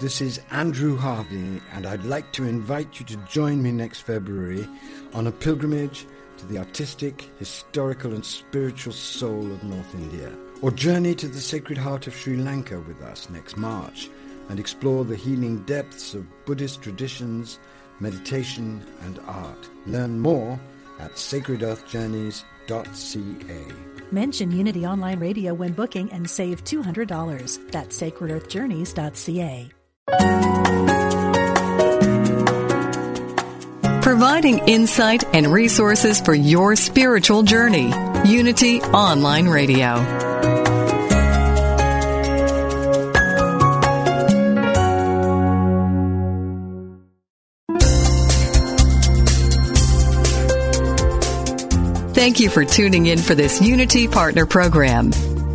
This is Andrew Harvey, and I'd like to invite you to join me next February on a pilgrimage to the artistic, historical, and spiritual soul of North India, or journey to the Sacred Heart of Sri Lanka with us next March and explore the healing depths of Buddhist traditions, meditation, and art. Learn more at sacredearthjourneys.ca. Mention Unity Online Radio when booking and save $200. That's sacredearthjourneys.ca. Providing insight and resources for your spiritual journey. Unity Online Radio. Thank you for tuning in for this Unity Partner Program.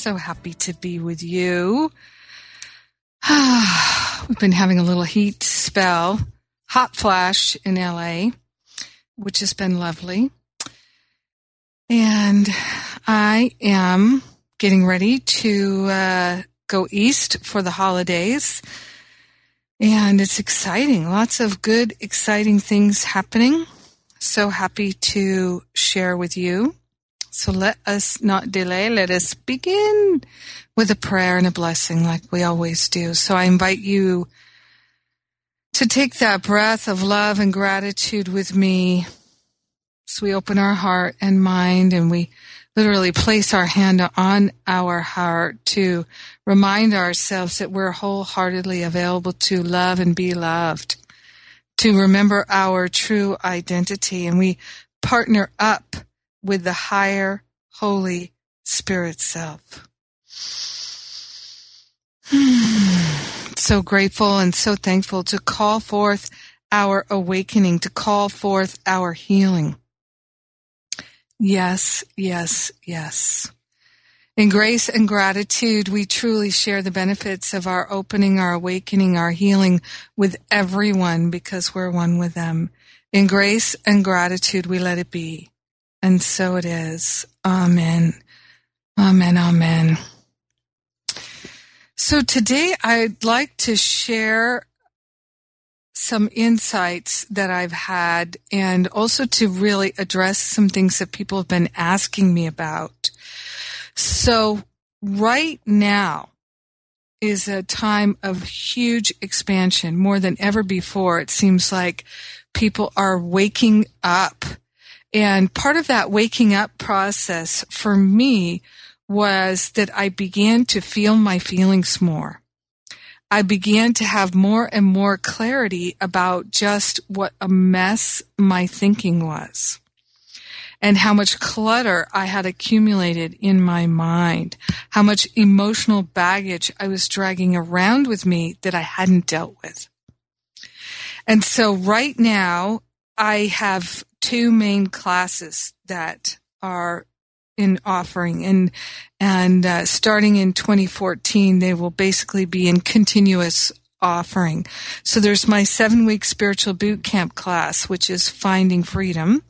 So happy to be with you. We've been having a little heat spell, hot flash in LA, which has been lovely. And I am getting ready to uh, go east for the holidays. And it's exciting. Lots of good, exciting things happening. So happy to share with you. So let us not delay. Let us begin with a prayer and a blessing like we always do. So I invite you to take that breath of love and gratitude with me. So we open our heart and mind and we literally place our hand on our heart to remind ourselves that we're wholeheartedly available to love and be loved, to remember our true identity. And we partner up with the higher Holy Spirit self. so grateful and so thankful to call forth our awakening, to call forth our healing. Yes, yes, yes. In grace and gratitude, we truly share the benefits of our opening, our awakening, our healing with everyone because we're one with them. In grace and gratitude, we let it be. And so it is. Amen. Amen. Amen. So today I'd like to share some insights that I've had and also to really address some things that people have been asking me about. So right now is a time of huge expansion more than ever before. It seems like people are waking up and part of that waking up process for me was that I began to feel my feelings more. I began to have more and more clarity about just what a mess my thinking was and how much clutter I had accumulated in my mind, how much emotional baggage I was dragging around with me that I hadn't dealt with. And so right now I have two main classes that are in offering and and uh, starting in 2014 they will basically be in continuous offering. So there's my seven week spiritual boot camp class, which is finding freedom.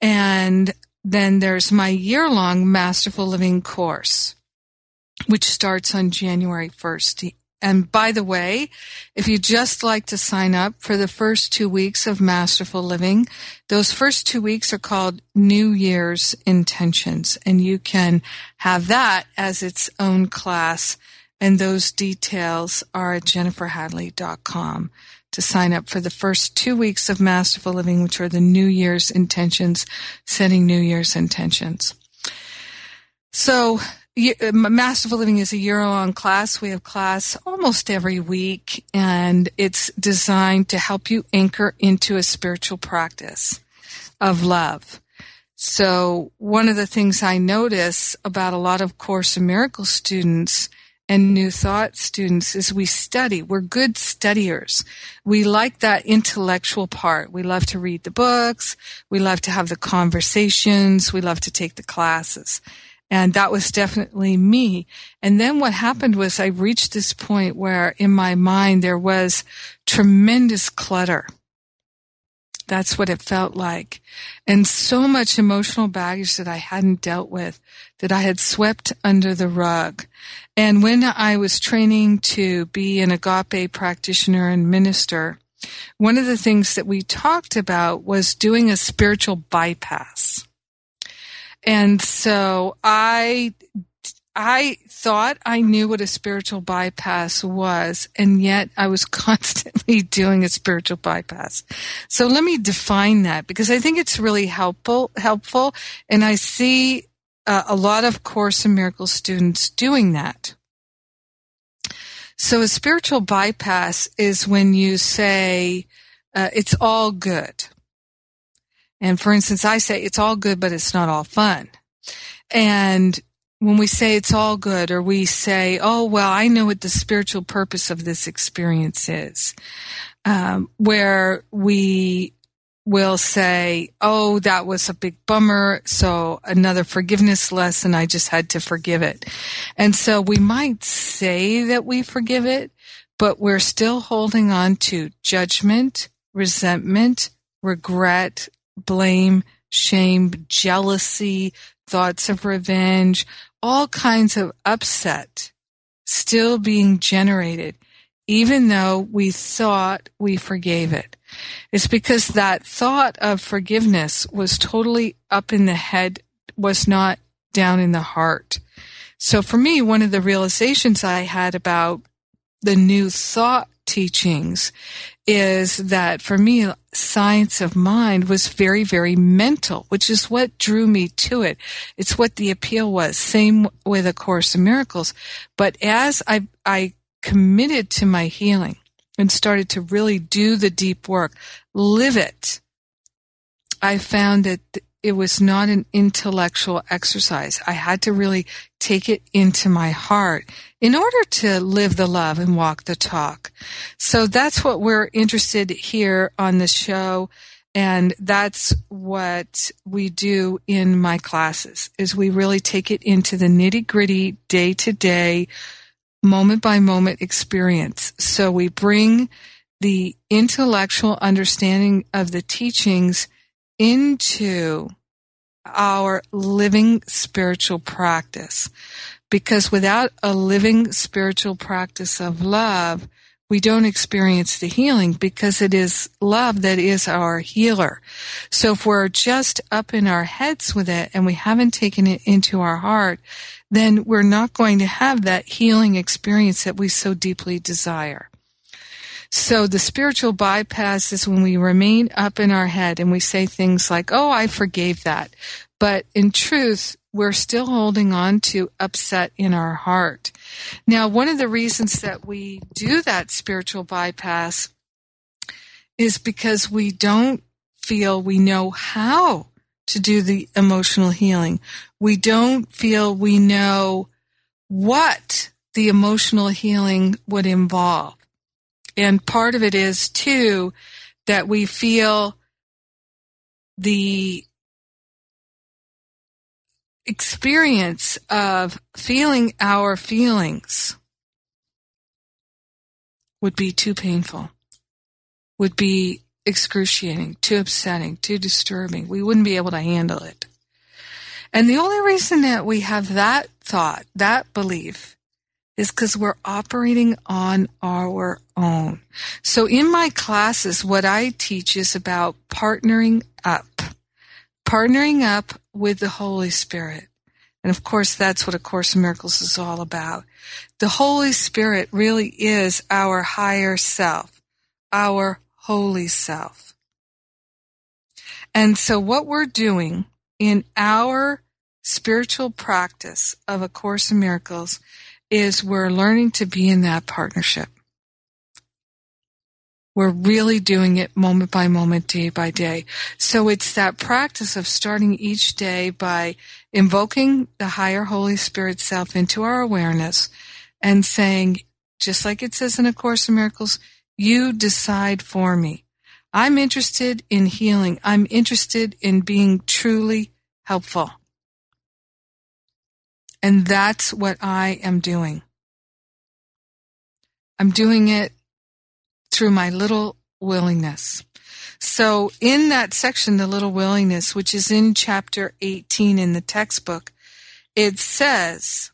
And then there's my year long masterful living course, which starts on January 1st. And by the way, if you just like to sign up for the first two weeks of Masterful Living, those first two weeks are called New Year's Intentions, and you can have that as its own class. And those details are at jenniferhadley.com to sign up for the first two weeks of Masterful Living, which are the New Year's intentions, setting New Year's intentions. So Uh, Masterful Living is a year long class. We have class almost every week and it's designed to help you anchor into a spiritual practice of love. So one of the things I notice about a lot of Course in Miracles students and New Thought students is we study. We're good studiers. We like that intellectual part. We love to read the books. We love to have the conversations. We love to take the classes. And that was definitely me. And then what happened was I reached this point where in my mind there was tremendous clutter. That's what it felt like. And so much emotional baggage that I hadn't dealt with that I had swept under the rug. And when I was training to be an agape practitioner and minister, one of the things that we talked about was doing a spiritual bypass. And so I I thought I knew what a spiritual bypass was, and yet I was constantly doing a spiritual bypass. So let me define that because I think it's really helpful, helpful, and I see uh, a lot of Course in Miracles students doing that. So a spiritual bypass is when you say, uh, it's all good. And for instance, I say it's all good, but it's not all fun. And when we say it's all good, or we say, oh, well, I know what the spiritual purpose of this experience is, um, where we will say, oh, that was a big bummer. So another forgiveness lesson. I just had to forgive it. And so we might say that we forgive it, but we're still holding on to judgment, resentment, regret, blame, shame, jealousy, thoughts of revenge, all kinds of upset still being generated, even though we thought we forgave it. It's because that thought of forgiveness was totally up in the head, was not down in the heart. So for me, one of the realizations I had about the new thought teachings is that for me, science of mind was very, very mental, which is what drew me to it. It's what the appeal was. Same with A Course in Miracles. But as I, I committed to my healing and started to really do the deep work, live it, I found that it was not an intellectual exercise. I had to really take it into my heart in order to live the love and walk the talk. So that's what we're interested here on the show. And that's what we do in my classes is we really take it into the nitty gritty day to day, moment by moment experience. So we bring the intellectual understanding of the teachings into our living spiritual practice. Because without a living spiritual practice of love, we don't experience the healing because it is love that is our healer. So if we're just up in our heads with it and we haven't taken it into our heart, then we're not going to have that healing experience that we so deeply desire. So the spiritual bypass is when we remain up in our head and we say things like, Oh, I forgave that. But in truth, we're still holding on to upset in our heart. Now, one of the reasons that we do that spiritual bypass is because we don't feel we know how to do the emotional healing. We don't feel we know what the emotional healing would involve. And part of it is too that we feel the experience of feeling our feelings would be too painful, would be excruciating, too upsetting, too disturbing. We wouldn't be able to handle it. And the only reason that we have that thought, that belief, is because we're operating on our own. So in my classes, what I teach is about partnering up, partnering up with the Holy Spirit. And of course, that's what A Course in Miracles is all about. The Holy Spirit really is our higher self, our holy self. And so what we're doing in our spiritual practice of A Course in Miracles is we're learning to be in that partnership. We're really doing it moment by moment, day by day. So it's that practice of starting each day by invoking the higher Holy Spirit self into our awareness and saying, just like it says in A Course in Miracles, you decide for me. I'm interested in healing. I'm interested in being truly helpful. And that's what I am doing. I'm doing it through my little willingness. So in that section, the little willingness, which is in chapter 18 in the textbook, it says,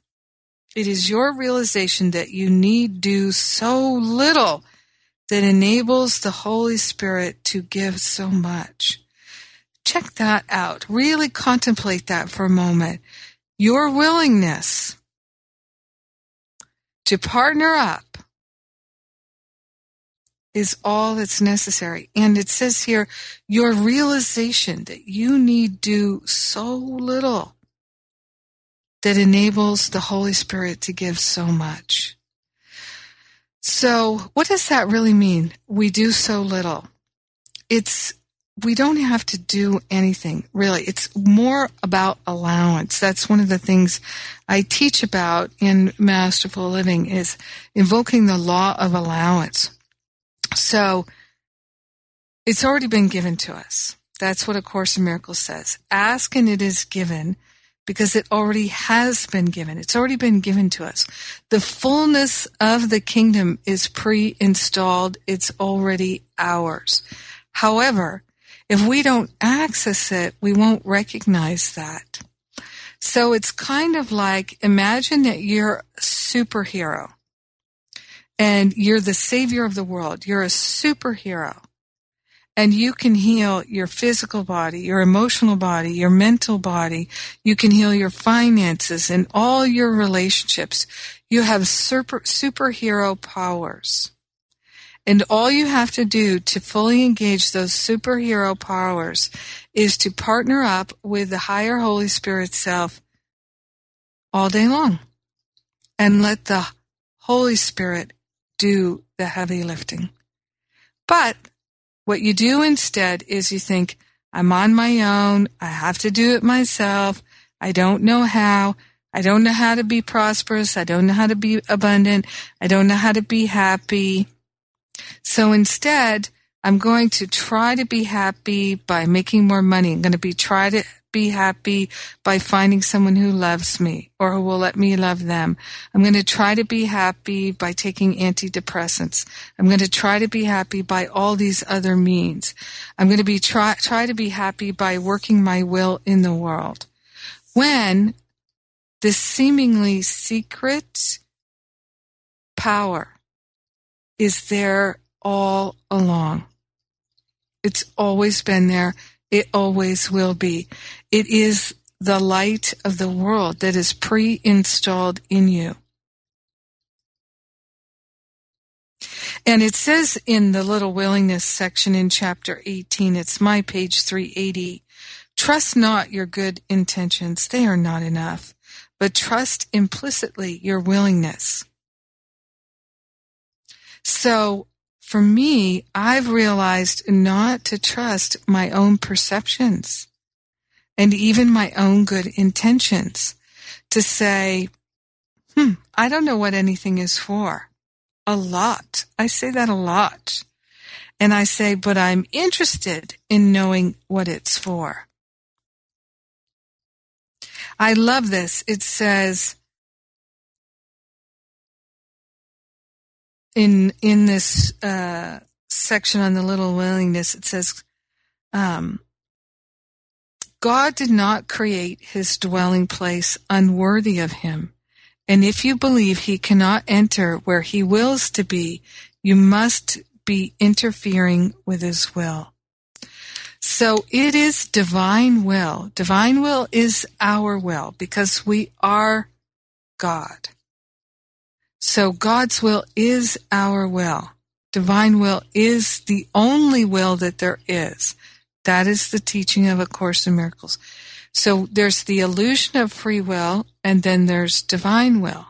it is your realization that you need do so little that enables the Holy Spirit to give so much. Check that out. Really contemplate that for a moment. Your willingness to partner up is all that's necessary. And it says here, your realization that you need do so little that enables the Holy Spirit to give so much. So what does that really mean? We do so little. It's we don't have to do anything really. It's more about allowance. That's one of the things I teach about in Masterful Living is invoking the law of allowance. So it's already been given to us. That's what A Course in Miracles says. Ask and it is given because it already has been given. It's already been given to us. The fullness of the kingdom is pre-installed. It's already ours. However, if we don't access it, we won't recognize that. So it's kind of like imagine that you're a superhero and you're the savior of the world. You're a superhero and you can heal your physical body, your emotional body, your mental body. You can heal your finances and all your relationships. You have super, superhero powers. And all you have to do to fully engage those superhero powers is to partner up with the higher Holy Spirit self all day long and let the Holy Spirit do the heavy lifting. But what you do instead is you think, I'm on my own. I have to do it myself. I don't know how. I don't know how to be prosperous. I don't know how to be abundant. I don't know how to be happy. So instead, I'm going to try to be happy by making more money. I'm going to be try to be happy by finding someone who loves me or who will let me love them. I'm going to try to be happy by taking antidepressants. I'm going to try to be happy by all these other means. I'm going to be try, try to be happy by working my will in the world. When this seemingly secret power is there all along. It's always been there. It always will be. It is the light of the world that is pre-installed in you. And it says in the little willingness section in chapter 18, it's my page 380, trust not your good intentions. They are not enough, but trust implicitly your willingness. So for me, I've realized not to trust my own perceptions and even my own good intentions to say, hmm, I don't know what anything is for. A lot. I say that a lot. And I say, but I'm interested in knowing what it's for. I love this. It says, in in this uh, section on the little willingness, it says, um, God did not create his dwelling place unworthy of him. And if you believe he cannot enter where he wills to be, you must be interfering with his will. So it is divine will. Divine will is our will because we are God. So God's will is our will. Divine will is the only will that there is. That is the teaching of A Course in Miracles. So there's the illusion of free will, and then there's divine will.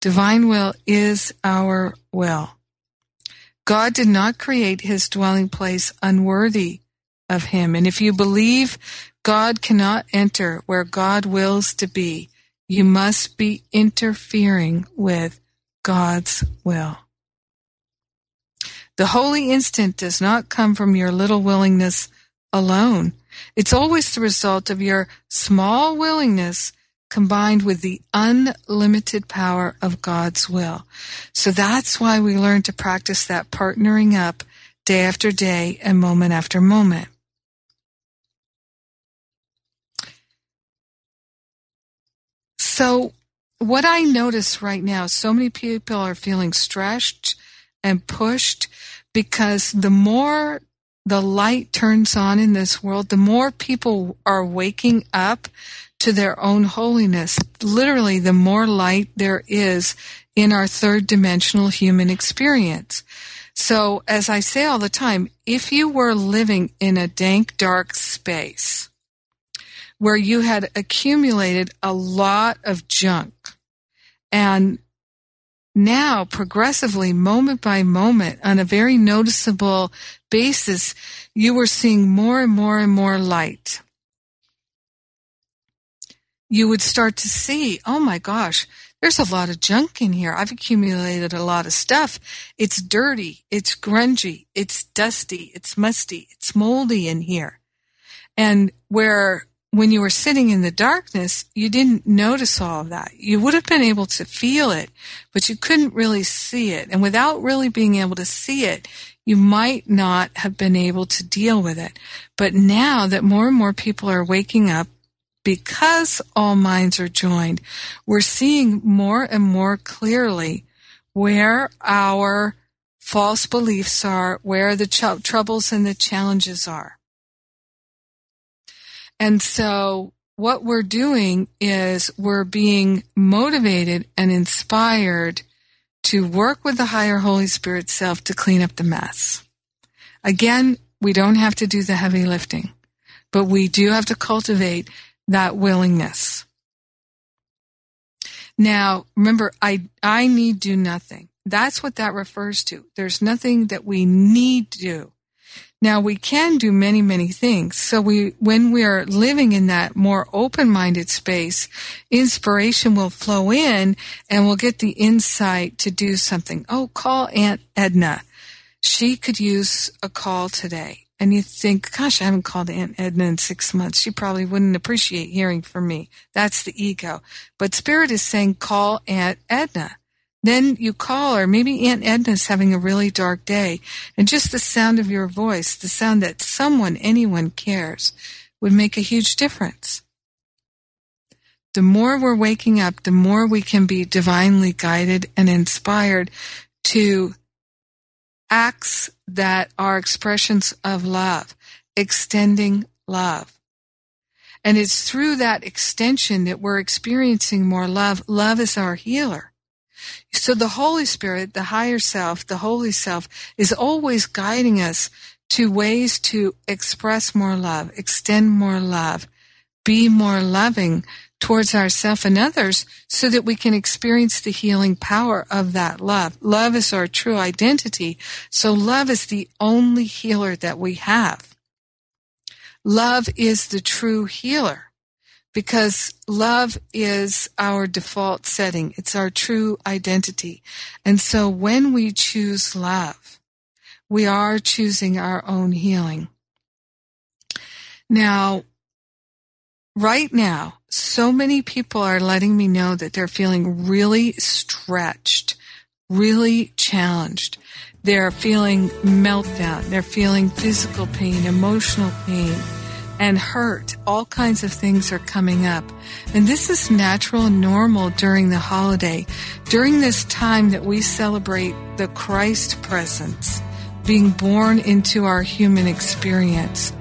Divine will is our will. God did not create his dwelling place unworthy of him. And if you believe God cannot enter where God wills to be, you must be interfering with God's will. The holy instant does not come from your little willingness alone. It's always the result of your small willingness combined with the unlimited power of God's will. So that's why we learn to practice that partnering up day after day and moment after moment. So what I notice right now, so many people are feeling stretched and pushed because the more the light turns on in this world, the more people are waking up to their own holiness. Literally, the more light there is in our third dimensional human experience. So, as I say all the time, if you were living in a dank, dark space where you had accumulated a lot of junk and now progressively, moment by moment, on a very noticeable basis, you were seeing more and more and more light. You would start to see, oh my gosh, there's a lot of junk in here. I've accumulated a lot of stuff. It's dirty. It's grungy. It's dusty. It's musty. It's moldy in here. And where when you were sitting in the darkness, you didn't notice all of that. You would have been able to feel it, but you couldn't really see it. And without really being able to see it, you might not have been able to deal with it. But now that more and more people are waking up, because all minds are joined, we're seeing more and more clearly where our false beliefs are, where the ch- troubles and the challenges are. And so what we're doing is we're being motivated and inspired to work with the higher Holy Spirit self to clean up the mess. Again, we don't have to do the heavy lifting, but we do have to cultivate that willingness. Now, remember, I, I need do nothing. That's what that refers to. There's nothing that we need to do. Now we can do many, many things. So we, when we are living in that more open-minded space, inspiration will flow in and we'll get the insight to do something. Oh, call Aunt Edna. She could use a call today. And you think, gosh, I haven't called Aunt Edna in six months. She probably wouldn't appreciate hearing from me. That's the ego. But Spirit is saying, call Aunt Edna. Then you call her. Maybe Aunt Edna's having a really dark day, and just the sound of your voice, the sound that someone, anyone cares, would make a huge difference. The more we're waking up, the more we can be divinely guided and inspired to acts that are expressions of love, extending love. And it's through that extension that we're experiencing more love. Love is our healer. So the Holy Spirit, the higher self, the holy self is always guiding us to ways to express more love, extend more love, be more loving towards ourselves and others so that we can experience the healing power of that love. Love is our true identity. So love is the only healer that we have. Love is the true healer because love is our default setting. It's our true identity. And so when we choose love, we are choosing our own healing. Now, right now, so many people are letting me know that they're feeling really stretched, really challenged. They're feeling meltdown. They're feeling physical pain, emotional pain, and hurt. All kinds of things are coming up. And this is natural and normal during the holiday. During this time that we celebrate the Christ presence being born into our human experience.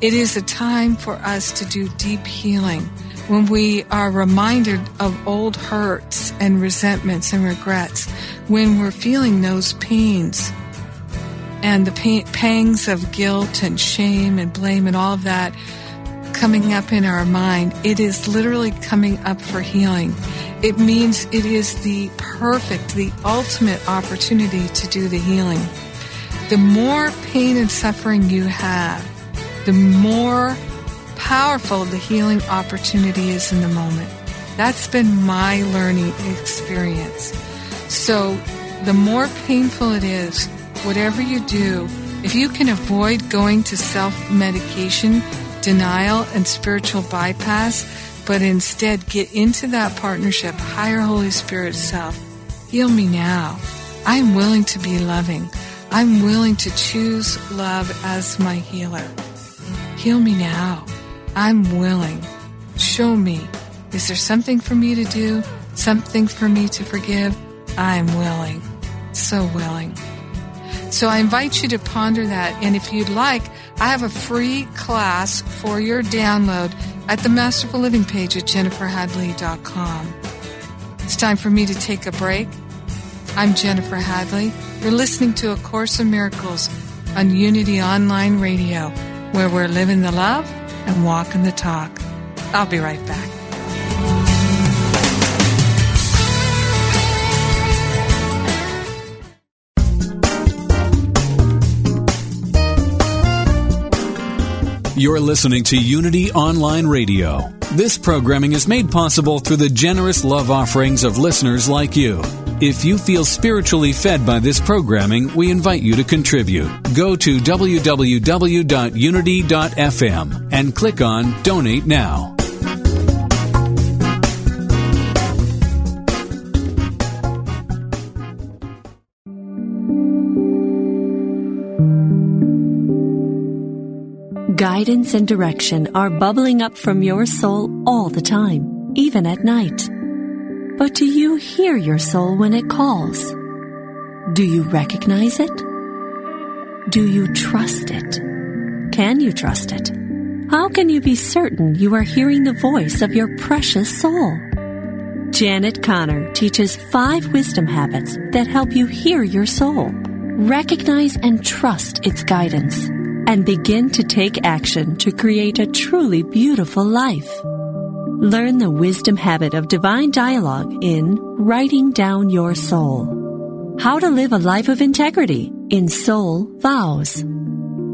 It is a time for us to do deep healing when we are reminded of old hurts and resentments and regrets, when we're feeling those pains and the pangs of guilt and shame and blame and all of that coming up in our mind, it is literally coming up for healing. It means it is the perfect, the ultimate opportunity to do the healing. The more pain and suffering you have, the more powerful the healing opportunity is in the moment. That's been my learning experience. So the more painful it is, whatever you do, if you can avoid going to self medication, denial, and spiritual bypass, but instead get into that partnership, higher Holy Spirit self, heal me now. I'm willing to be loving. I'm willing to choose love as my healer. Heal me now. I'm willing. Show me. Is there something for me to do? Something for me to forgive? I'm willing. So willing. So I invite you to ponder that. And if you'd like, I have a free class for your download at the Masterful Living page at jenniferhadley.com. It's time for me to take a break. I'm Jennifer Hadley. You're listening to A Course in Miracles on Unity Online Radio, where we're living the love and walking the talk. I'll be right back. You're listening to Unity Online Radio. This programming is made possible through the generous love offerings of listeners like you. If you feel spiritually fed by this programming, we invite you to contribute. Go to www.unity.fm and click on Donate Now. Guidance and direction are bubbling up from your soul all the time, even at night. But do you hear your soul when it calls? Do you recognize it? Do you trust it? Can you trust it? How can you be certain you are hearing the voice of your precious soul? Janet Conner teaches five wisdom habits that help you hear your soul, recognize and trust its guidance and begin to take action to create a truly beautiful life. Learn the wisdom habit of divine dialogue in Writing Down Your Soul. How to live a life of integrity in Soul Vows.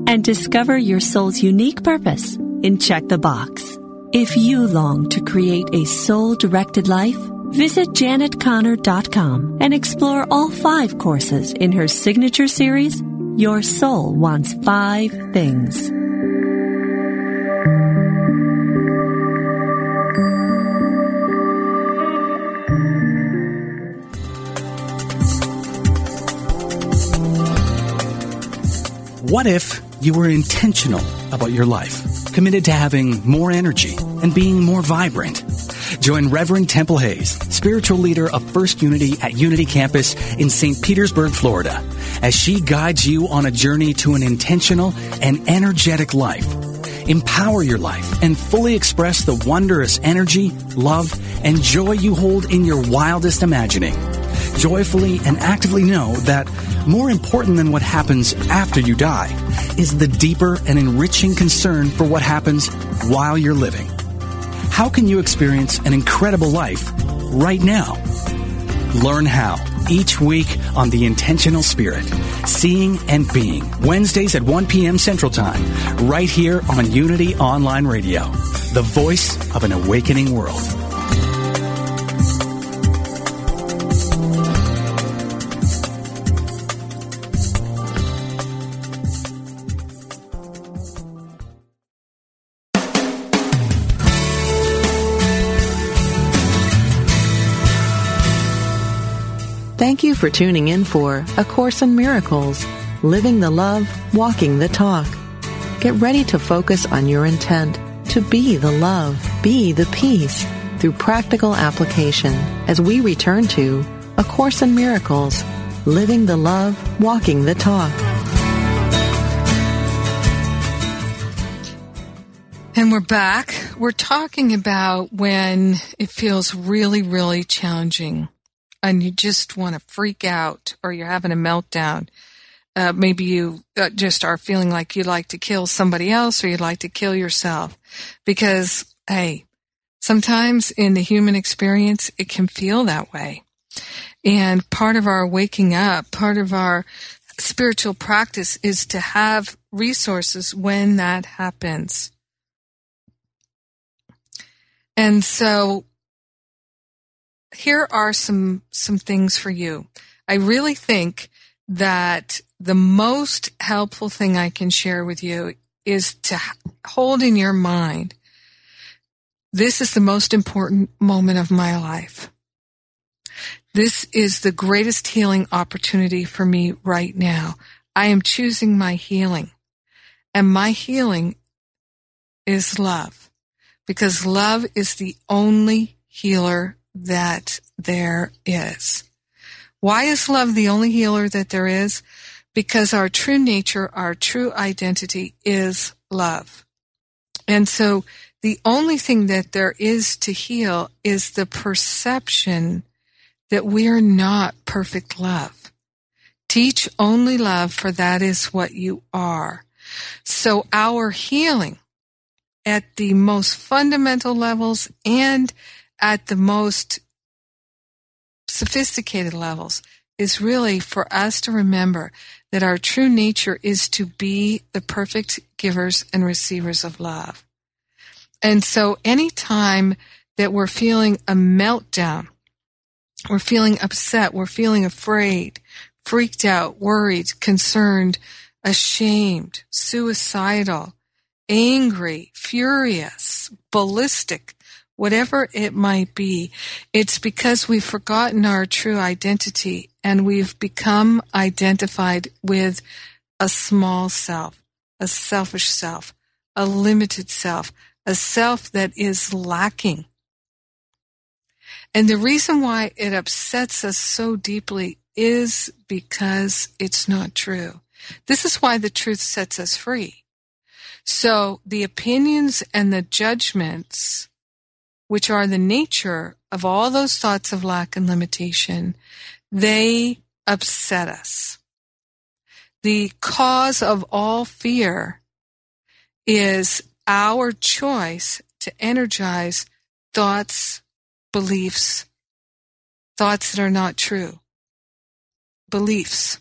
And discover your soul's unique purpose in Check the Box. If you long to create a soul directed life, visit janetconner.com and explore all five courses in her signature series your soul wants five things. What if you were intentional about your life, committed to having more energy and being more vibrant? Join Reverend Temple Hayes, spiritual leader of First Unity at Unity Campus in St. Petersburg, Florida, as she guides you on a journey to an intentional and energetic life. Empower your life and fully express the wondrous energy, love, and joy you hold in your wildest imagining. Joyfully and actively know that more important than what happens after you die is the deeper and enriching concern for what happens while you're living. How can you experience an incredible life right now? Learn how each week on The Intentional Spirit, Seeing and Being, Wednesdays at 1 p.m. Central Time, right here on Unity Online Radio, the voice of an awakening world. Thank you for tuning in for A Course in Miracles, Living the Love, Walking the Talk. Get ready to focus on your intent to be the love, be the peace through practical application as we return to A Course in Miracles, Living the Love, Walking the Talk. And we're back. We're talking about when it feels really, really challenging and you just want to freak out or you're having a meltdown. Uh, maybe you uh, just are feeling like you'd like to kill somebody else or you'd like to kill yourself. Because, hey, sometimes in the human experience, it can feel that way. And part of our waking up, part of our spiritual practice is to have resources when that happens. And so here are some, some things for you. I really think that the most helpful thing I can share with you is to hold in your mind this is the most important moment of my life. This is the greatest healing opportunity for me right now. I am choosing my healing. And my healing is love because love is the only healer that there is. Why is love the only healer that there is? Because our true nature, our true identity is love. And so the only thing that there is to heal is the perception that we are not perfect love. Teach only love, for that is what you are. So our healing at the most fundamental levels and at the most sophisticated levels is really for us to remember that our true nature is to be the perfect givers and receivers of love. And so anytime that we're feeling a meltdown, we're feeling upset, we're feeling afraid, freaked out, worried, concerned, ashamed, suicidal, angry, furious, ballistic, whatever it might be, it's because we've forgotten our true identity and we've become identified with a small self, a selfish self, a limited self, a self that is lacking. And the reason why it upsets us so deeply is because it's not true. This is why the truth sets us free. So the opinions and the judgments which are the nature of all those thoughts of lack and limitation, they upset us. The cause of all fear is our choice to energize thoughts, beliefs, thoughts that are not true, beliefs.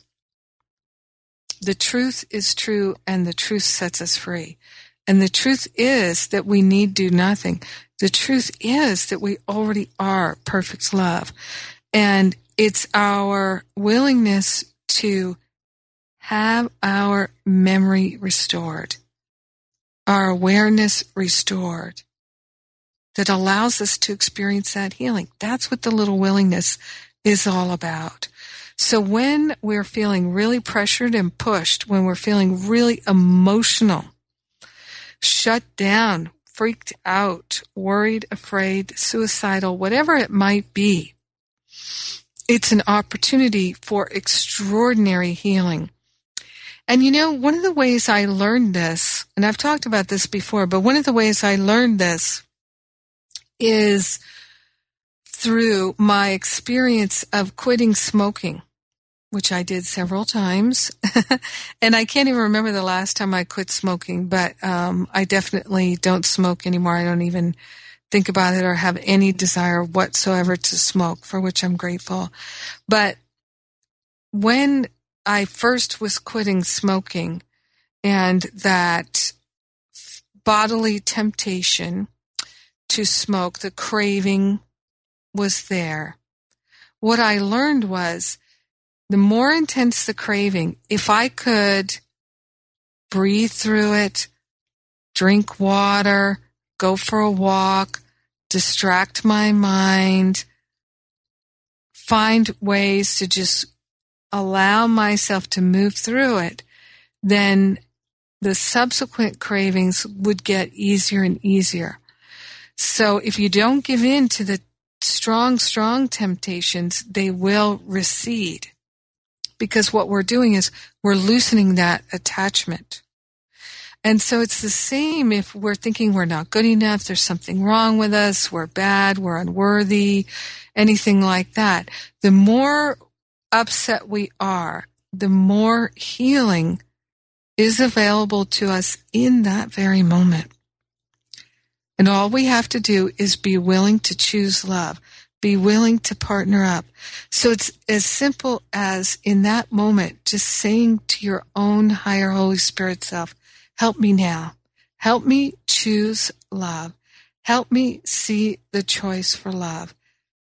The truth is true and the truth sets us free. And the truth is that we need do nothing. The truth is that we already are perfect love. And it's our willingness to have our memory restored, our awareness restored, that allows us to experience that healing. That's what the little willingness is all about. So when we're feeling really pressured and pushed, when we're feeling really emotional, shut down, freaked out, worried, afraid, suicidal, whatever it might be, it's an opportunity for extraordinary healing. And you know, one of the ways I learned this, and I've talked about this before, but one of the ways I learned this is through my experience of quitting smoking which I did several times. and I can't even remember the last time I quit smoking, but um, I definitely don't smoke anymore. I don't even think about it or have any desire whatsoever to smoke, for which I'm grateful. But when I first was quitting smoking and that bodily temptation to smoke, the craving was there. What I learned was the more intense the craving, if I could breathe through it, drink water, go for a walk, distract my mind, find ways to just allow myself to move through it, then the subsequent cravings would get easier and easier. So if you don't give in to the strong, strong temptations, they will recede. Because what we're doing is we're loosening that attachment. And so it's the same if we're thinking we're not good enough, there's something wrong with us, we're bad, we're unworthy, anything like that. The more upset we are, the more healing is available to us in that very moment. And all we have to do is be willing to choose love, be willing to partner up. So it's as simple as in that moment, just saying to your own higher Holy Spirit self, help me now. Help me choose love. Help me see the choice for love.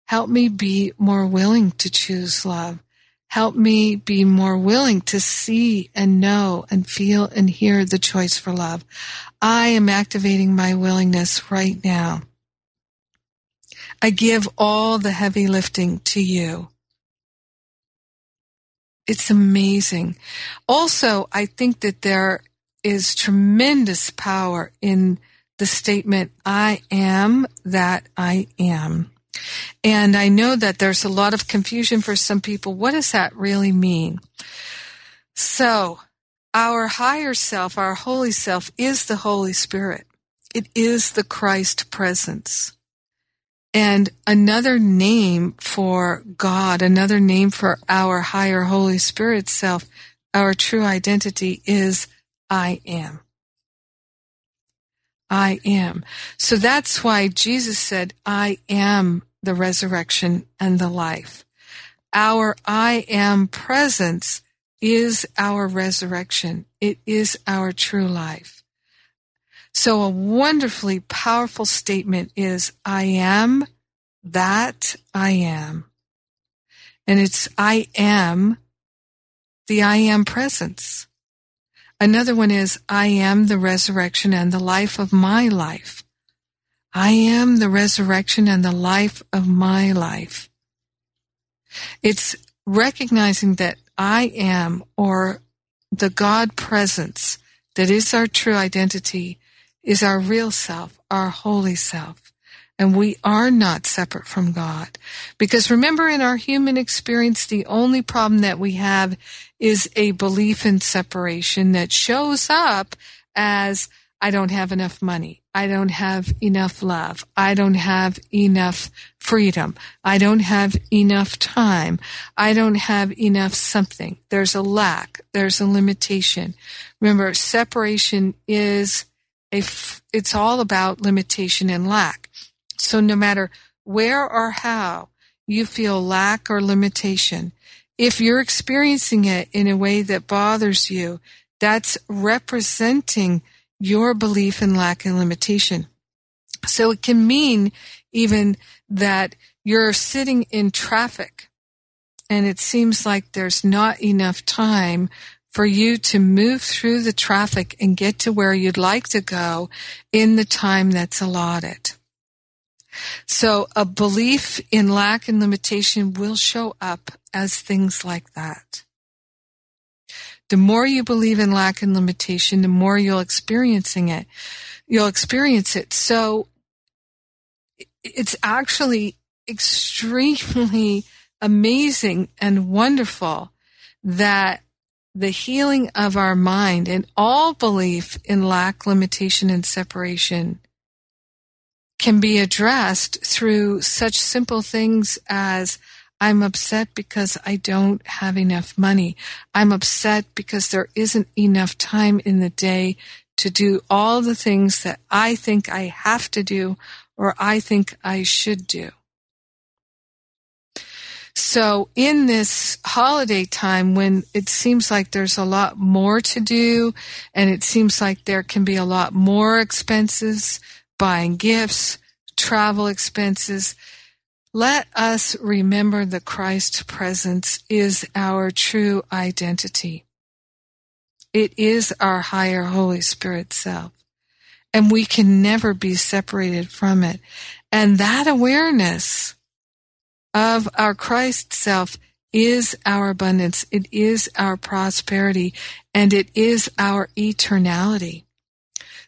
Help me be more willing to choose love. Help me be more willing to see and know and feel and hear the choice for love. I am activating my willingness right now. I give all the heavy lifting to you. It's amazing. Also, I think that there is tremendous power in the statement, I am that I am. And I know that there's a lot of confusion for some people. What does that really mean? So, our higher self, our holy self, is the Holy Spirit. It is the Christ presence. And another name for God, another name for our higher Holy Spirit self, our true identity is I am. I am. So that's why Jesus said, I am the resurrection and the life. Our I am presence is our resurrection. It is our true life. So a wonderfully powerful statement is I am that I am. And it's I am the I am presence. Another one is, I am the resurrection and the life of my life. I am the resurrection and the life of my life. It's recognizing that I am or the God presence that is our true identity is our real self, our holy self. And we are not separate from God. Because remember in our human experience, the only problem that we have is a belief in separation that shows up as I don't have enough money. I don't have enough love. I don't have enough freedom. I don't have enough time. I don't have enough something. There's a lack. There's a limitation. Remember, separation is it's all about limitation and lack. So no matter where or how you feel lack or limitation, if you're experiencing it in a way that bothers you, that's representing your belief in lack and limitation. So it can mean even that you're sitting in traffic and it seems like there's not enough time for you to move through the traffic and get to where you'd like to go in the time that's allotted. So a belief in lack and limitation will show up as things like that. The more you believe in lack and limitation, the more you'll experiencing it. You'll experience it. So it's actually extremely amazing and wonderful that the healing of our mind and all belief in lack, limitation, and separation can be addressed through such simple things as I'm upset because I don't have enough money. I'm upset because there isn't enough time in the day to do all the things that I think I have to do or I think I should do. So in this holiday time when it seems like there's a lot more to do and it seems like there can be a lot more expenses, buying gifts, travel expenses, let us remember that Christ's presence is our true identity. It is our higher Holy Spirit self. And we can never be separated from it. And that awareness of our Christ self is our abundance. It is our prosperity and it is our eternality.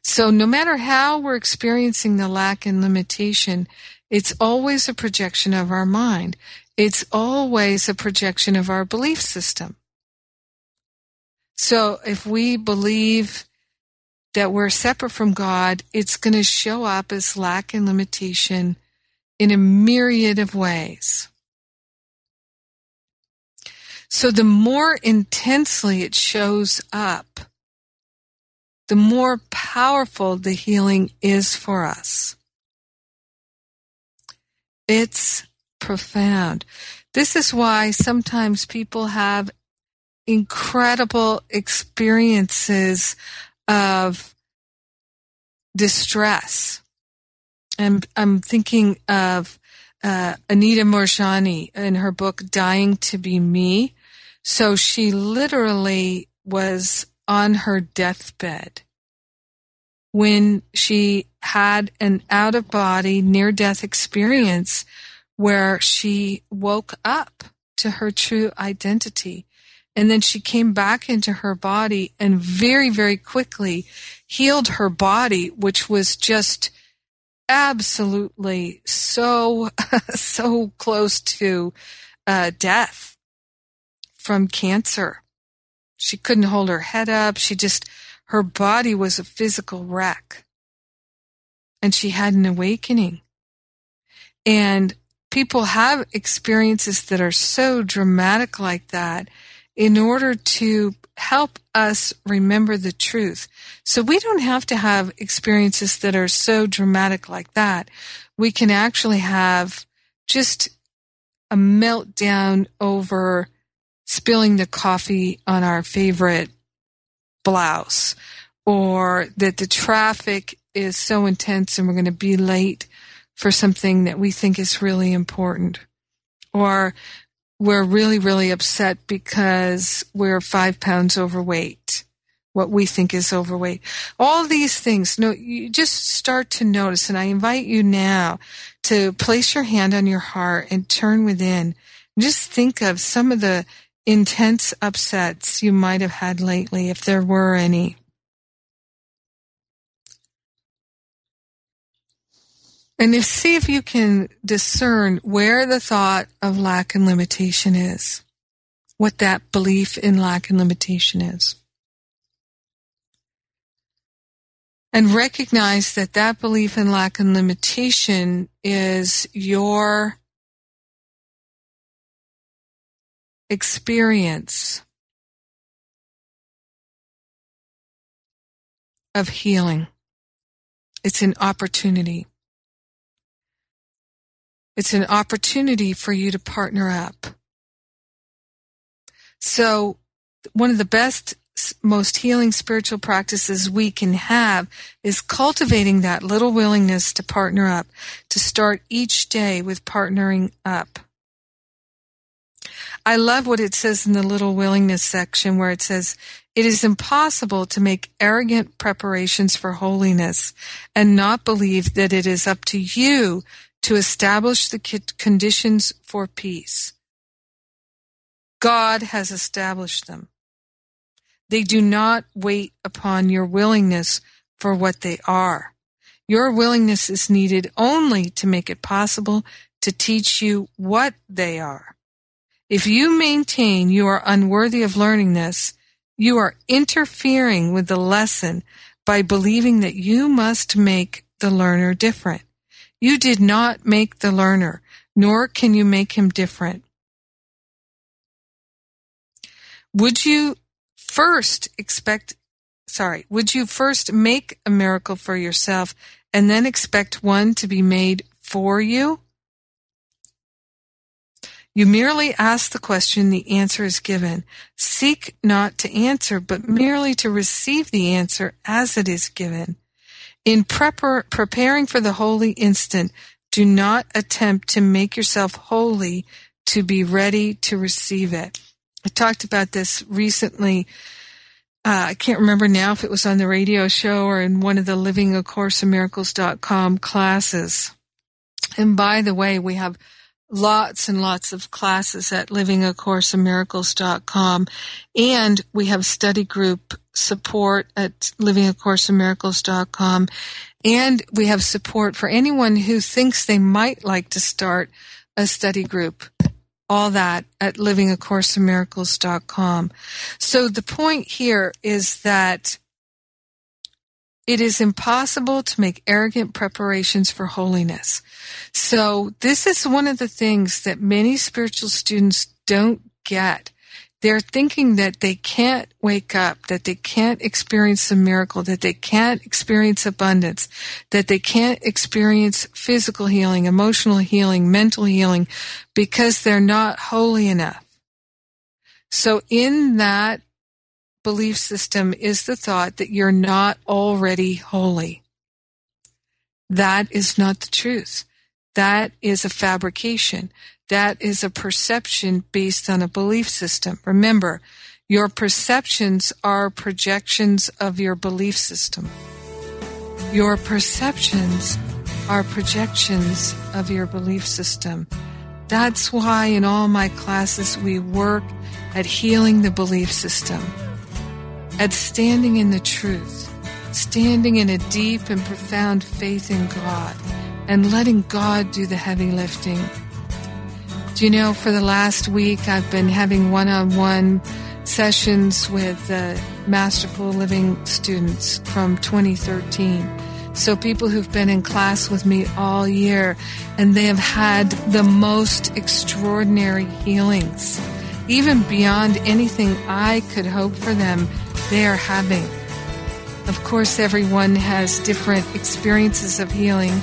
So no matter how we're experiencing the lack and limitation, it's always a projection of our mind. It's always a projection of our belief system. So if we believe that we're separate from God, it's going to show up as lack and limitation in a myriad of ways. So the more intensely it shows up, the more powerful the healing is for us. It's profound. This is why sometimes people have incredible experiences of distress. And I'm thinking of uh, Anita Moorjani in her book Dying to Be Me. So she literally was on her deathbed when she had an out of body near death experience where she woke up to her true identity. And then she came back into her body and very, very quickly healed her body, which was just absolutely so, so close to uh, death from cancer. She couldn't hold her head up. She just, her body was a physical wreck. And she had an awakening. And people have experiences that are so dramatic like that in order to help us remember the truth. So we don't have to have experiences that are so dramatic like that. We can actually have just a meltdown over spilling the coffee on our favorite blouse or that the traffic is so intense and we're going to be late for something that we think is really important or we're really, really upset because we're five pounds overweight, what we think is overweight. All these things, no, you just start to notice. And I invite you now to place your hand on your heart and turn within. Just think of some of the intense upsets you might have had lately, if there were any. And if, see if you can discern where the thought of lack and limitation is, what that belief in lack and limitation is. And recognize that that belief in lack and limitation is your experience of healing. It's an opportunity. It's an opportunity for you to partner up. So one of the best, most healing spiritual practices we can have is cultivating that little willingness to partner up, to start each day with partnering up. I love what it says in the little willingness section where it says, it is impossible to make arrogant preparations for holiness and not believe that it is up to you to establish the conditions for peace. God has established them. They do not wait upon your willingness for what they are. Your willingness is needed only to make it possible to teach you what they are. If you maintain you are unworthy of learning this, you are interfering with the lesson by believing that you must make the learner different. You did not make the learner, nor can you make him different. Would you first expect, sorry, would you first make a miracle for yourself and then expect one to be made for you? You merely ask the question, the answer is given. Seek not to answer, but merely to receive the answer as it is given. In prepar- preparing for the holy instant, do not attempt to make yourself holy to be ready to receive it. I talked about this recently. Uh, I can't remember now if it was on the radio show or in one of the Living A Course in Miracles.com classes. And by the way, we have lots and lots of classes at livingacourseofmiracles.com and we have study group support at livingacourseofmiracles.com and we have support for anyone who thinks they might like to start a study group. All that at livingacourseofmiracles.com so the point here is that it is impossible to make arrogant preparations for holiness. So this is one of the things that many spiritual students don't get. They're thinking that they can't wake up, that they can't experience a miracle, that they can't experience abundance, that they can't experience physical healing, emotional healing, mental healing, because they're not holy enough. So in that belief system is the thought that you're not already holy. That is not the truth. That is a fabrication. That is a perception based on a belief system. Remember, your perceptions are projections of your belief system. Your perceptions are projections of your belief system. That's why in all my classes we work at healing the belief system at standing in the truth, standing in a deep and profound faith in God, and letting God do the heavy lifting. Do you know, for the last week, I've been having one on one sessions with uh, the Masterful Living students from 2013. So people who've been in class with me all year and they have had the most extraordinary healings, even beyond anything I could hope for them they are having. Of course, everyone has different experiences of healing.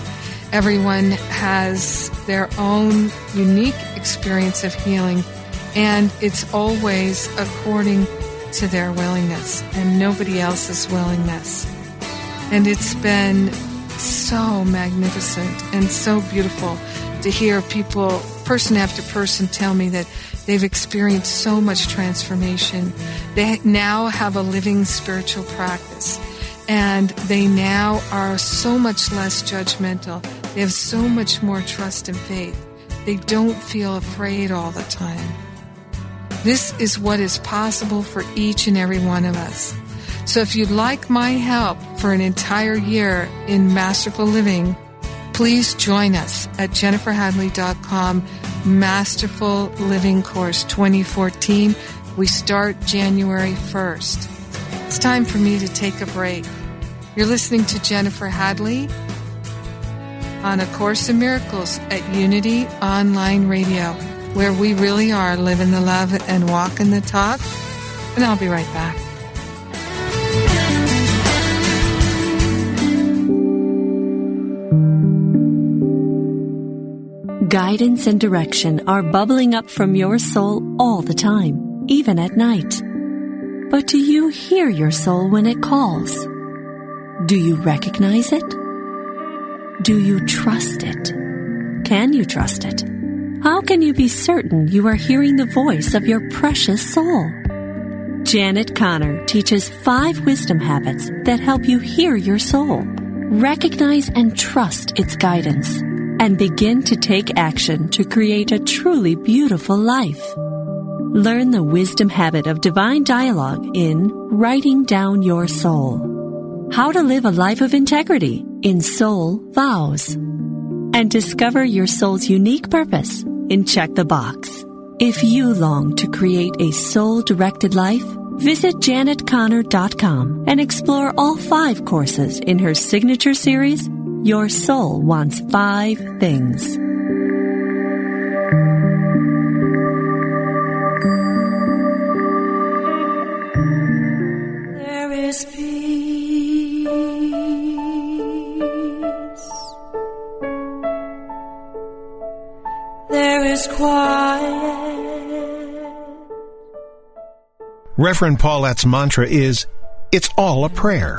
Everyone has their own unique experience of healing, and it's always according to their willingness and nobody else's willingness. And it's been so magnificent and so beautiful to hear people, person after person, tell me that They've experienced so much transformation. They now have a living spiritual practice. And they now are so much less judgmental. They have so much more trust and faith. They don't feel afraid all the time. This is what is possible for each and every one of us. So if you'd like my help for an entire year in masterful living, please join us at jenniferhadley.com Masterful Living Course 2014. We start January 1st. It's time for me to take a break. You're listening to Jennifer Hadley on A Course in Miracles at Unity Online Radio, where we really are living the love and walking the talk. And I'll be right back. Guidance and direction are bubbling up from your soul all the time, even at night. But do you hear your soul when it calls? Do you recognize it? Do you trust it? Can you trust it? How can you be certain you are hearing the voice of your precious soul? Janet Conner teaches five wisdom habits that help you hear your soul, recognize and trust its guidance and begin to take action to create a truly beautiful life. Learn the wisdom habit of divine dialogue in Writing Down Your Soul. How to live a life of integrity in Soul Vows. And discover your soul's unique purpose in Check the Box. If you long to create a soul directed life, visit janetconner.com and explore all five courses in her signature series your soul wants five things. There is peace. There is quiet. Reverend Paulette's mantra is, It's all a prayer.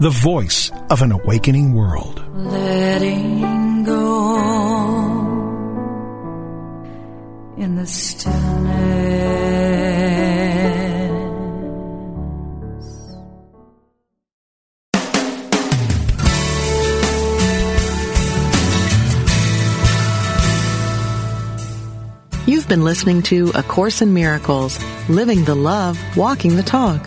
the voice of an awakening world. Letting go in the stillness. You've been listening to A Course in Miracles, Living the Love, Walking the Talk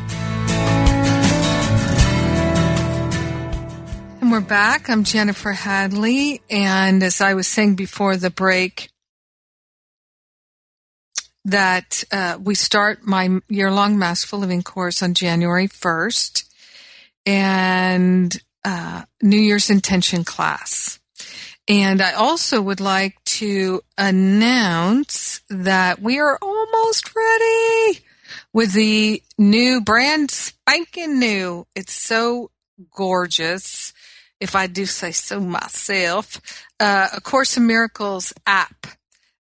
We're back. I'm Jennifer Hadley. And as I was saying before the break, that uh, we start my year long Masterful Living course on January 1st and uh, New Year's Intention class. And I also would like to announce that we are almost ready with the new brand spanking new. It's so gorgeous if I do say so myself, uh, A Course in Miracles app.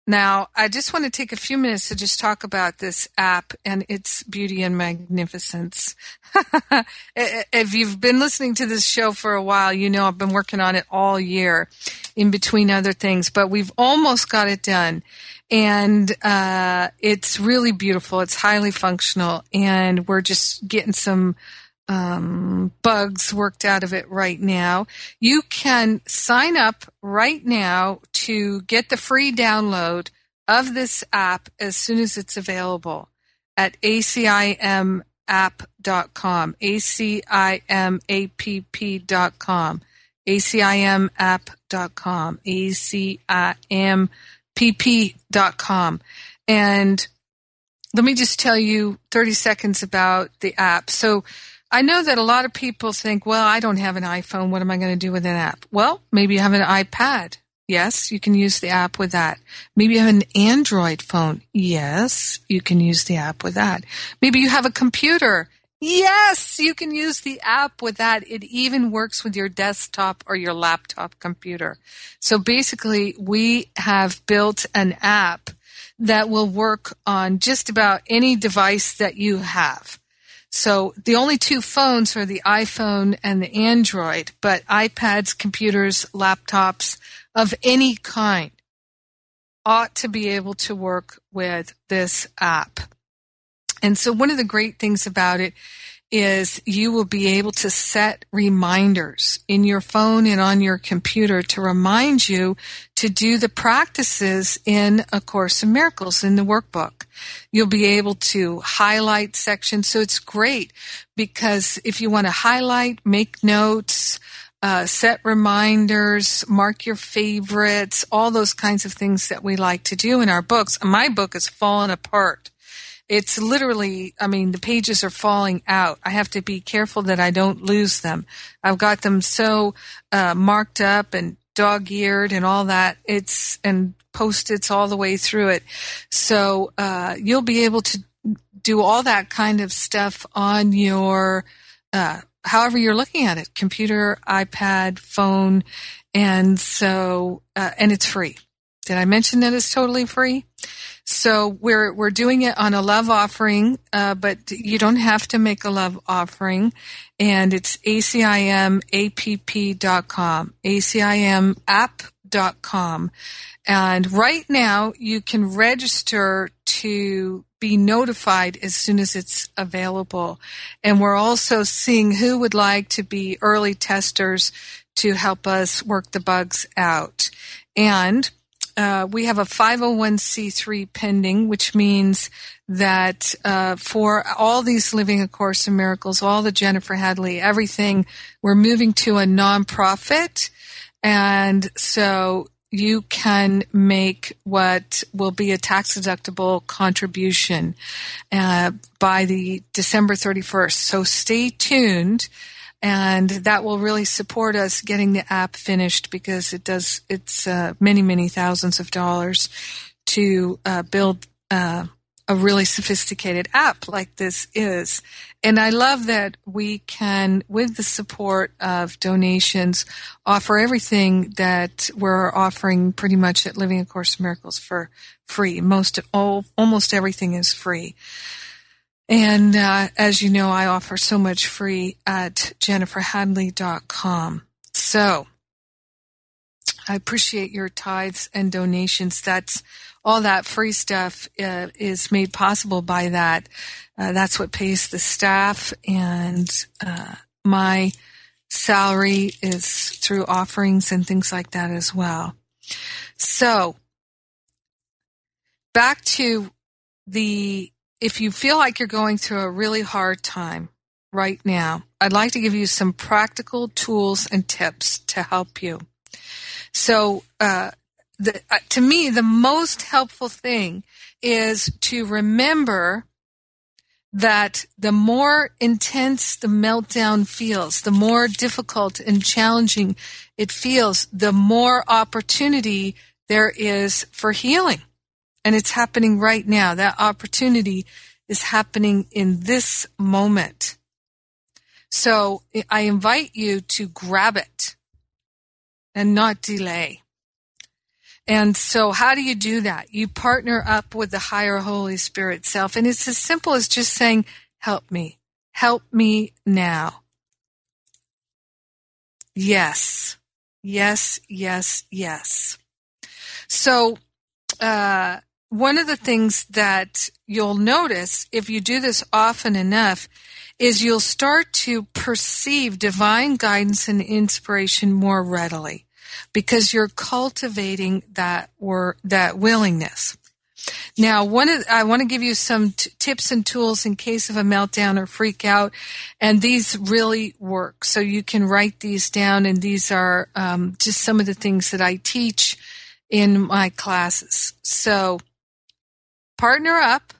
Now, I just want to take a few minutes to just talk about this app and its beauty and magnificence. if you've been listening to this show for a while, you know I've been working on it all year in between other things, but we've almost got it done. And uh, it's really beautiful. It's highly functional, and we're just getting some um, bugs worked out of it right now. You can sign up right now to get the free download of this app as soon as it's available at acimapp.com, acimapp.com, acimapp.com, acimapp.com. And let me just tell you 30 seconds about the app. So I know that a lot of people think, well, I don't have an iPhone. What am I going to do with an app? Well, maybe you have an iPad. Yes, you can use the app with that. Maybe you have an Android phone. Yes, you can use the app with that. Maybe you have a computer. Yes, you can use the app with that. It even works with your desktop or your laptop computer. So basically, we have built an app that will work on just about any device that you have. So the only two phones are the iPhone and the Android, but iPads, computers, laptops of any kind ought to be able to work with this app. And so one of the great things about it is you will be able to set reminders in your phone and on your computer to remind you to do the practices in A Course in Miracles in the workbook. You'll be able to highlight sections. So it's great because if you want to highlight, make notes, uh, set reminders, mark your favorites, all those kinds of things that we like to do in our books. My book is fallen apart it's literally, I mean, the pages are falling out. I have to be careful that I don't lose them. I've got them so uh, marked up and dog eared and all that. It's, and post-its all the way through it. So, uh, you'll be able to do all that kind of stuff on your, uh, however you're looking at it, computer, iPad, phone. And so, uh, and it's free. Did I mention that it's totally free? So we're we're doing it on a love offering, uh, but you don't have to make a love offering, and it's acimapp.com, acimapp.com, and right now you can register to be notified as soon as it's available, and we're also seeing who would like to be early testers to help us work the bugs out, and uh, we have a 501c3 pending, which means that uh, for all these Living A Course in Miracles, all the Jennifer Hadley, everything, we're moving to a nonprofit. And so you can make what will be a tax deductible contribution uh, by the December 31st. So stay tuned and that will really support us getting the app finished because it does it's uh, many many thousands of dollars to uh, build uh, a really sophisticated app like this is. And i love that we can with the support of donations offer everything that we're offering pretty much at living a course of miracles for free. Most all almost everything is free and uh, as you know, I offer so much free at jenniferhadley.com. So I appreciate your tithes and donations. That's all that free stuff uh, is made possible by that. Uh, that's what pays the staff, and uh, my salary is through offerings and things like that as well. So back to the if you feel like you're going through a really hard time right now, I'd like to give you some practical tools and tips to help you. So, uh, the, uh, to me, the most helpful thing is to remember that the more intense the meltdown feels, the more difficult and challenging it feels, the more opportunity there is for healing. And it's happening right now. That opportunity is happening in this moment. So I invite you to grab it and not delay. And so how do you do that? You partner up with the higher Holy Spirit self. And it's as simple as just saying, help me. Help me now. Yes. Yes, yes, yes. So, uh, one of the things that you'll notice if you do this often enough is you'll start to perceive divine guidance and inspiration more readily because you're cultivating that or that willingness. Now, one of, I want to give you some t- tips and tools in case of a meltdown or freak out, and these really work. So you can write these down, and these are um, just some of the things that I teach in my classes. So Partner up.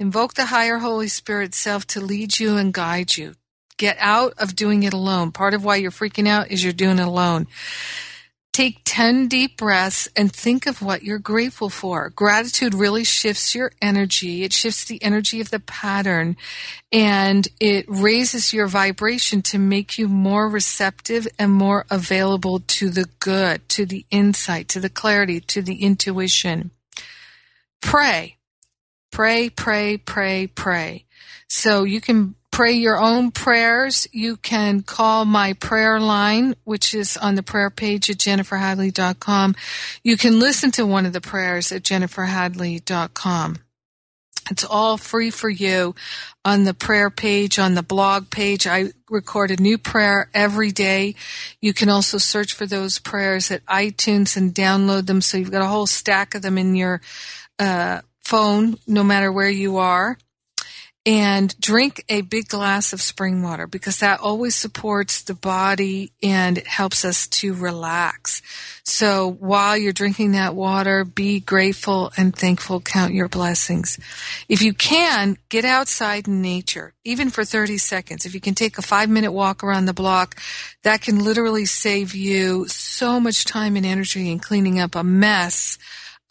Invoke the higher Holy Spirit self to lead you and guide you. Get out of doing it alone. Part of why you're freaking out is you're doing it alone. Take 10 deep breaths and think of what you're grateful for. Gratitude really shifts your energy. It shifts the energy of the pattern and it raises your vibration to make you more receptive and more available to the good, to the insight, to the clarity, to the intuition pray. Pray, pray, pray, pray. So you can pray your own prayers. You can call my prayer line, which is on the prayer page at jenniferhadley.com. You can listen to one of the prayers at jenniferhadley.com. It's all free for you on the prayer page, on the blog page. I record a new prayer every day. You can also search for those prayers at iTunes and download them. So you've got a whole stack of them in your uh, phone, no matter where you are, and drink a big glass of spring water because that always supports the body and it helps us to relax. So while you're drinking that water, be grateful and thankful, count your blessings. If you can, get outside in nature, even for 30 seconds. If you can take a five minute walk around the block, that can literally save you so much time and energy in cleaning up a mess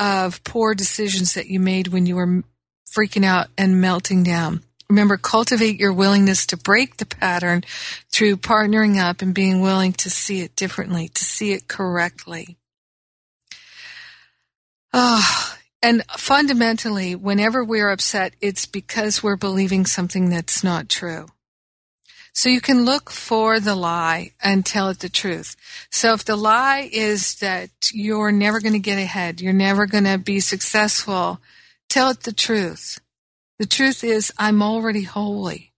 of poor decisions that you made when you were freaking out and melting down. Remember, cultivate your willingness to break the pattern through partnering up and being willing to see it differently, to see it correctly. Oh, And fundamentally, whenever we're upset, it's because we're believing something that's not true. So you can look for the lie and tell it the truth. So if the lie is that you're never going to get ahead, you're never going to be successful, tell it the truth. The truth is, I'm already holy.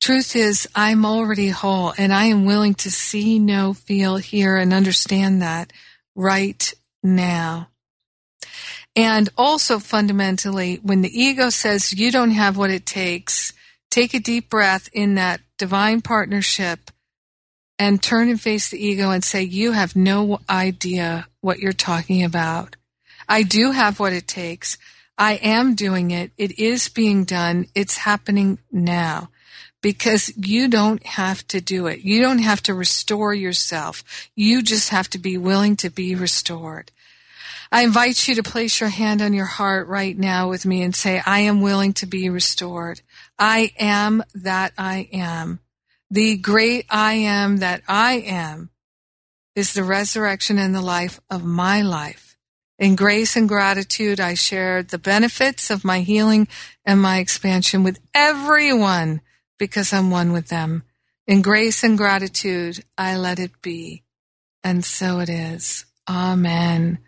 Truth is, I'm already whole and I am willing to see, know, feel, hear, and understand that right now. And also fundamentally, when the ego says you don't have what it takes, take a deep breath in that divine partnership and turn and face the ego and say, you have no idea what you're talking about. I do have what it takes. I am doing it. It is being done. It's happening now because you don't have to do it. You don't have to restore yourself. You just have to be willing to be restored. I invite you to place your hand on your heart right now with me and say, I am willing to be restored. I am that I am. The great I am that I am is the resurrection and the life of my life. In grace and gratitude, I share the benefits of my healing and my expansion with everyone because I'm one with them. In grace and gratitude, I let it be. And so it is. Amen.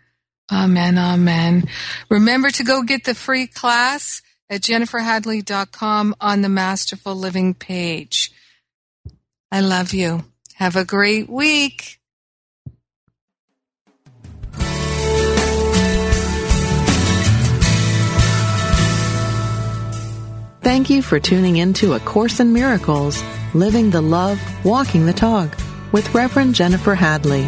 Amen. Amen. Remember to go get the free class at jenniferhadley.com on the Masterful Living page. I love you. Have a great week. Thank you for tuning in to A Course in Miracles, Living the Love, Walking the Talk with Reverend Jennifer Hadley.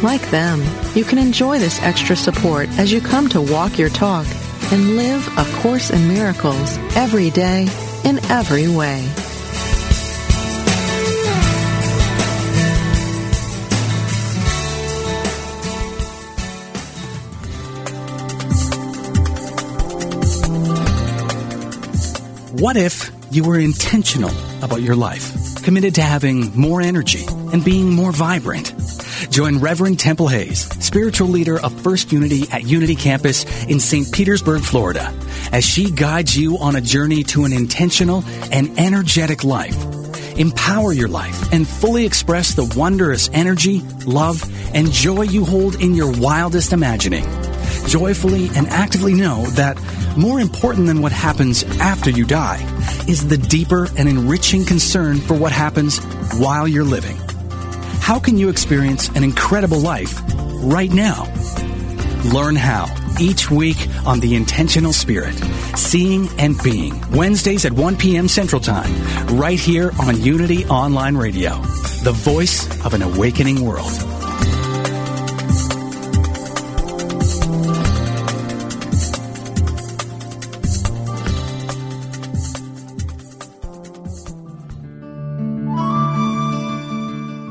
Like them, you can enjoy this extra support as you come to walk your talk and live A Course in Miracles every day in every way. What if you were intentional about your life, committed to having more energy and being more vibrant? Join Reverend Temple Hayes, spiritual leader of First Unity at Unity Campus in St. Petersburg, Florida, as she guides you on a journey to an intentional and energetic life. Empower your life and fully express the wondrous energy, love, and joy you hold in your wildest imagining. Joyfully and actively know that more important than what happens after you die is the deeper and enriching concern for what happens while you're living. How can you experience an incredible life right now? Learn how each week on The Intentional Spirit, Seeing and Being, Wednesdays at 1 p.m. Central Time, right here on Unity Online Radio, the voice of an awakening world.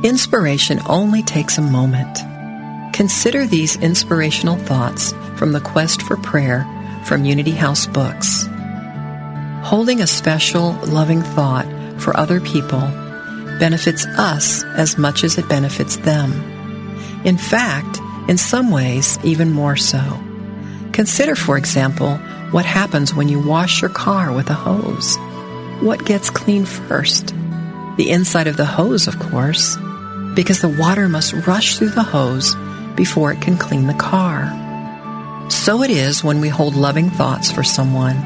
Inspiration only takes a moment. Consider these inspirational thoughts from the Quest for Prayer from Unity House Books. Holding a special, loving thought for other people benefits us as much as it benefits them. In fact, in some ways, even more so. Consider, for example, what happens when you wash your car with a hose. What gets clean first? The inside of the hose, of course because the water must rush through the hose before it can clean the car. So it is when we hold loving thoughts for someone.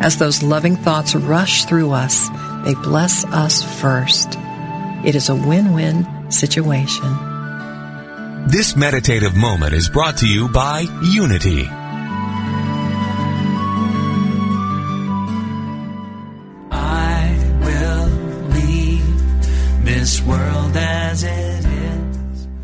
As those loving thoughts rush through us, they bless us first. It is a win-win situation. This meditative moment is brought to you by Unity.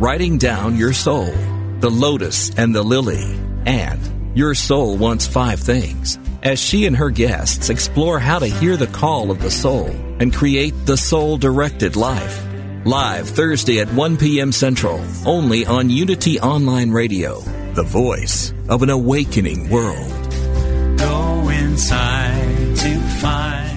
Writing Down Your Soul, The Lotus and the Lily, and Your Soul Wants Five Things, as she and her guests explore how to hear the call of the soul and create the soul-directed life. Live Thursday at 1 p.m. Central, only on Unity Online Radio, the voice of an awakening world. Go inside to find.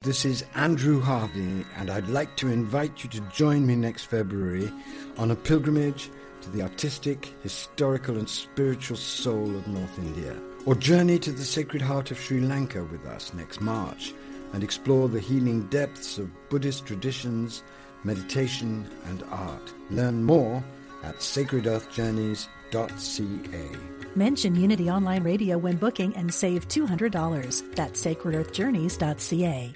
This is Andrew Harvey, and I'd like to invite you to join me next February on a pilgrimage to the artistic, historical, and spiritual soul of North India, or journey to the Sacred Heart of Sri Lanka with us next March and explore the healing depths of Buddhist traditions, meditation, and art. Learn more at sacredearthjourneys.ca. Mention Unity Online Radio when booking and save $200. That's sacredearthjourneys.ca.